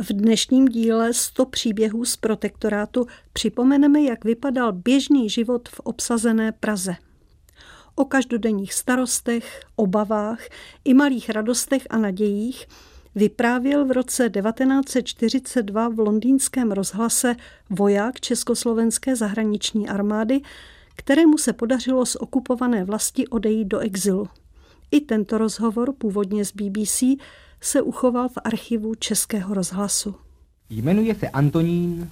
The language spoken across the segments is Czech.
V dnešním díle 100 příběhů z protektorátu připomeneme, jak vypadal běžný život v obsazené Praze. O každodenních starostech, obavách i malých radostech a nadějích vyprávěl v roce 1942 v londýnském rozhlase voják Československé zahraniční armády, kterému se podařilo z okupované vlasti odejít do exilu. I tento rozhovor, původně z BBC, se uchoval v archivu Českého rozhlasu. Jmenuje se Antonín,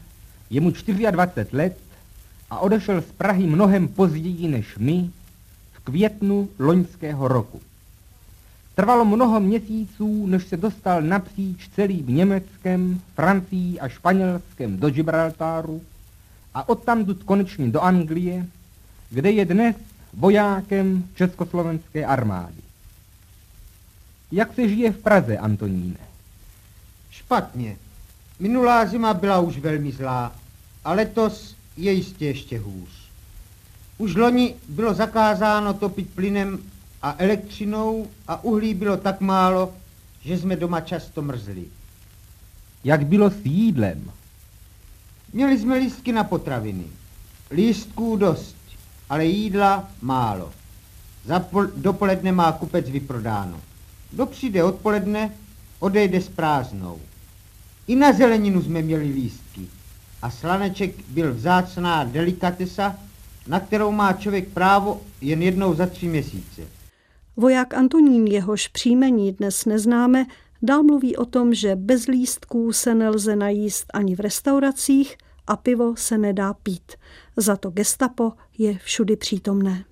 je mu 24 let a odešel z Prahy mnohem později než my v květnu loňského roku. Trvalo mnoho měsíců, než se dostal napříč celým Německem, Francií a Španělskem do Gibraltáru a odtamtud konečně do Anglie, kde je dnes vojákem Československé armády. Jak se žije v Praze, Antoníne? Špatně. Minulá zima byla už velmi zlá a letos je jistě ještě hůř. Už loni bylo zakázáno topit plynem a elektřinou a uhlí bylo tak málo, že jsme doma často mrzli. Jak bylo s jídlem? Měli jsme lístky na potraviny. Lístků dost, ale jídla málo. Za pol- dopoledne má kupec vyprodáno. Kdo přijde odpoledne, odejde s prázdnou. I na zeleninu jsme měli lístky. A slaneček byl vzácná delikatesa, na kterou má člověk právo jen jednou za tři měsíce. Voják Antonín, jehož příjmení dnes neznáme, dál mluví o tom, že bez lístků se nelze najíst ani v restauracích a pivo se nedá pít. Za to gestapo je všudy přítomné.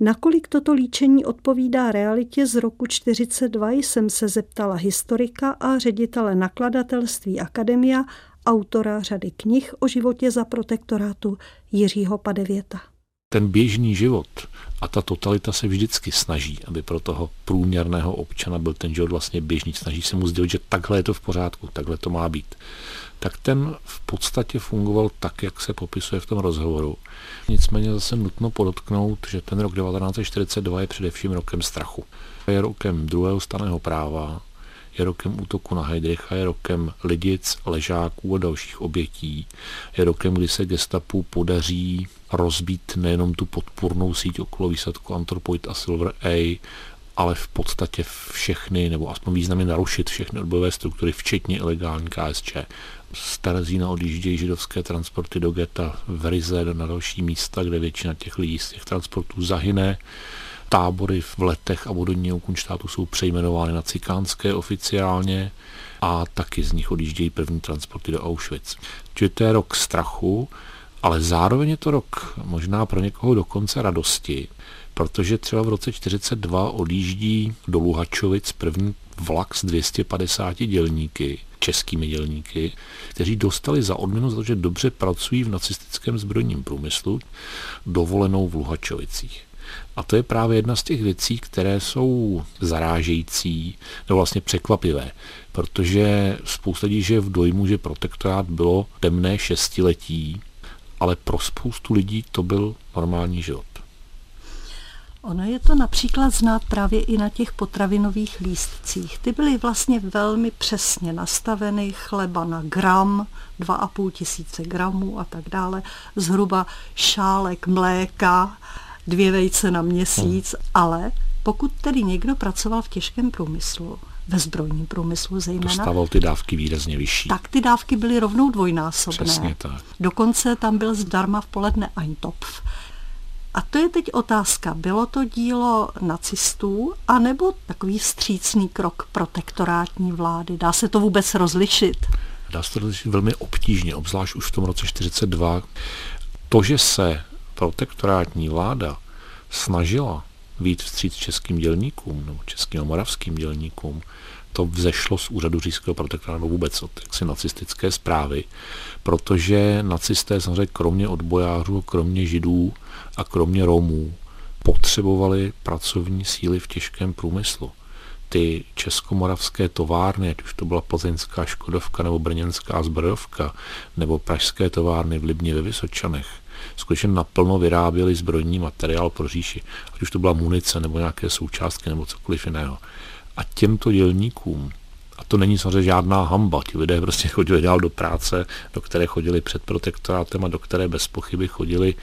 Nakolik toto líčení odpovídá realitě z roku 42, jsem se zeptala historika a ředitele nakladatelství Akademia, autora řady knih o životě za protektorátu Jiřího Padevěta. Ten běžný život a ta totalita se vždycky snaží, aby pro toho průměrného občana byl ten život vlastně běžný. Snaží se mu sdělit, že takhle je to v pořádku, takhle to má být. Tak ten v podstatě fungoval tak, jak se popisuje v tom rozhovoru. Nicméně zase nutno podotknout, že ten rok 1942 je především rokem strachu. Je rokem druhého staného práva, je rokem útoku na Heidricha, je rokem lidic, ležáků a dalších obětí, je rokem, kdy se gestapu podaří rozbít nejenom tu podpůrnou síť okolo výsadku Anthropoid a Silver A, ale v podstatě všechny, nebo aspoň významně narušit všechny odbojové struktury, včetně ilegální KSČ. Z Terezína odjíždějí židovské transporty do geta v Rize na další místa, kde většina těch lidí z těch transportů zahyne tábory v letech a vodního Kunštátu jsou přejmenovány na cikánské oficiálně a taky z nich odjíždějí první transporty do Auschwitz. Čili to je rok strachu, ale zároveň je to rok možná pro někoho dokonce radosti, protože třeba v roce 42 odjíždí do Luhačovic první vlak s 250 dělníky, českými dělníky, kteří dostali za odměnu za to, že dobře pracují v nacistickém zbrojním průmyslu, dovolenou v Luhačovicích. A to je právě jedna z těch věcí, které jsou zarážející nebo vlastně překvapivé, protože spousta lidí žije v dojmu, že protektorát bylo temné šestiletí, ale pro spoustu lidí to byl normální život. Ono je to například znát právě i na těch potravinových lístcích. Ty byly vlastně velmi přesně nastaveny, chleba na gram, 2,5 tisíce gramů a tak dále, zhruba šálek mléka, dvě vejce na měsíc, hmm. ale pokud tedy někdo pracoval v těžkém průmyslu, ve zbrojním průmyslu zejména. Dostával ty dávky výrazně vyšší. Tak ty dávky byly rovnou dvojnásobné. Přesně tak. Dokonce tam byl zdarma v poledne Eintopf. A to je teď otázka. Bylo to dílo nacistů, anebo takový vstřícný krok protektorátní vlády? Dá se to vůbec rozlišit? Dá se to rozlišit velmi obtížně, obzvlášť už v tom roce 42. To, že se protektorátní vláda snažila být vstříc českým dělníkům nebo českým a moravským dělníkům, to vzešlo z úřadu říšského protektorátu vůbec od jaksi nacistické zprávy, protože nacisté samozřejmě kromě odbojářů, kromě židů a kromě Romů potřebovali pracovní síly v těžkém průmyslu. Ty českomoravské továrny, ať už to byla plzeňská Škodovka nebo brněnská zbrojovka, nebo pražské továrny v Libně ve Vysočanech, skutečně naplno vyráběli zbrojní materiál pro říši, ať už to byla munice nebo nějaké součástky nebo cokoliv jiného. A těmto dělníkům, to není samozřejmě žádná hamba. Ti lidé prostě chodili dál do práce, do které chodili před protektorátem a do které bez pochyby chodili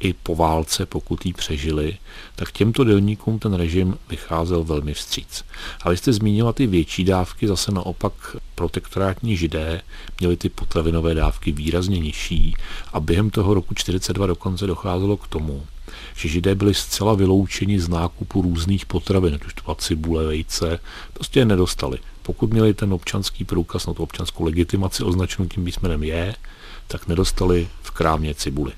i po válce, pokud ji přežili, tak těmto dělníkům ten režim vycházel velmi vstříc. A vy jste zmínila ty větší dávky, zase naopak protektorátní židé měli ty potravinové dávky výrazně nižší a během toho roku 42 dokonce docházelo k tomu, že židé byli zcela vyloučeni z nákupu různých potravin, ať už to cibule, vejce, prostě je nedostali. Pokud měli ten občanský průkaz na tu občanskou legitimaci označenou tím písmenem je, tak nedostali v krámě cibuli.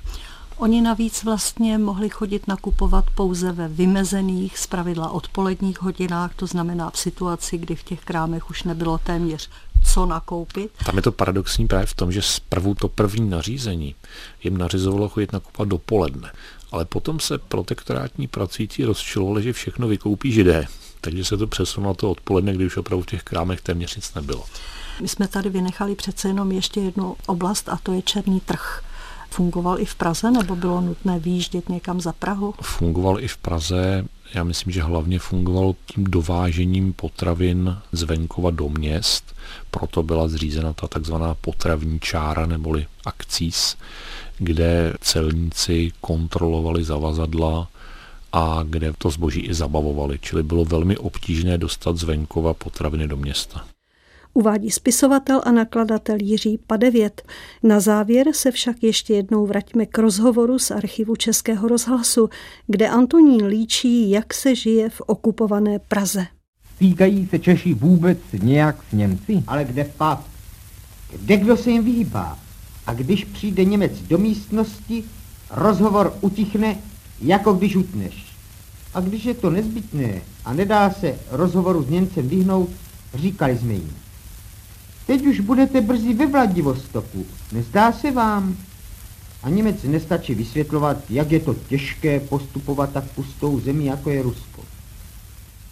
Oni navíc vlastně mohli chodit nakupovat pouze ve vymezených, zpravidla odpoledních hodinách, to znamená v situaci, kdy v těch krámech už nebylo téměř co nakoupit. Tam je to paradoxní právě v tom, že zprvu to první nařízení jim nařizovalo chodit nakupovat dopoledne. Ale potom se protektorátní pracující rozčilovali, že všechno vykoupí židé. Takže se to přesunulo to odpoledne, kdy už opravdu v těch krámech téměř nic nebylo. My jsme tady vynechali přece jenom ještě jednu oblast a to je černý trh. Fungoval i v Praze, nebo bylo nutné výjíždět někam za Prahu? Fungoval i v Praze. Já myslím, že hlavně fungoval tím dovážením potravin z venkova do měst. Proto byla zřízena ta takzvaná potravní čára neboli akcís, kde celníci kontrolovali zavazadla a kde to zboží i zabavovali. Čili bylo velmi obtížné dostat z venkova potraviny do města uvádí spisovatel a nakladatel Jiří Padevět. Na závěr se však ještě jednou vraťme k rozhovoru z archivu Českého rozhlasu, kde Antonín líčí, jak se žije v okupované Praze. Týkají se Češi vůbec nějak s Němci? Ale kde pak? Kde kdo se jim vyhýbá? A když přijde Němec do místnosti, rozhovor utichne, jako když utneš. A když je to nezbytné a nedá se rozhovoru s Němcem vyhnout, říkali jsme jim. Teď už budete brzy ve Vladivostoku, nezdá se vám? A Němec nestačí vysvětlovat, jak je to těžké postupovat tak pustou zemi, jako je Rusko.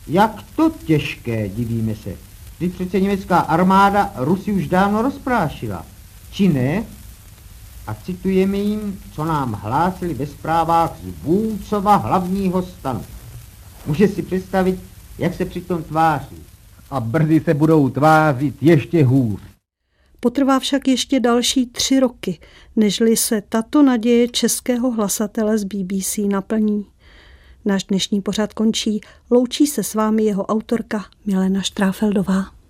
Jak to těžké, divíme se. Teď přece německá armáda Rusy už dávno rozprášila. Či ne? A citujeme jim, co nám hlásili ve zprávách z Vůcova hlavního stanu. Může si představit, jak se přitom tváří a brzy se budou tvářit ještě hůř. Potrvá však ještě další tři roky, nežli se tato naděje českého hlasatele z BBC naplní. Náš dnešní pořad končí, loučí se s vámi jeho autorka Milena Štráfeldová.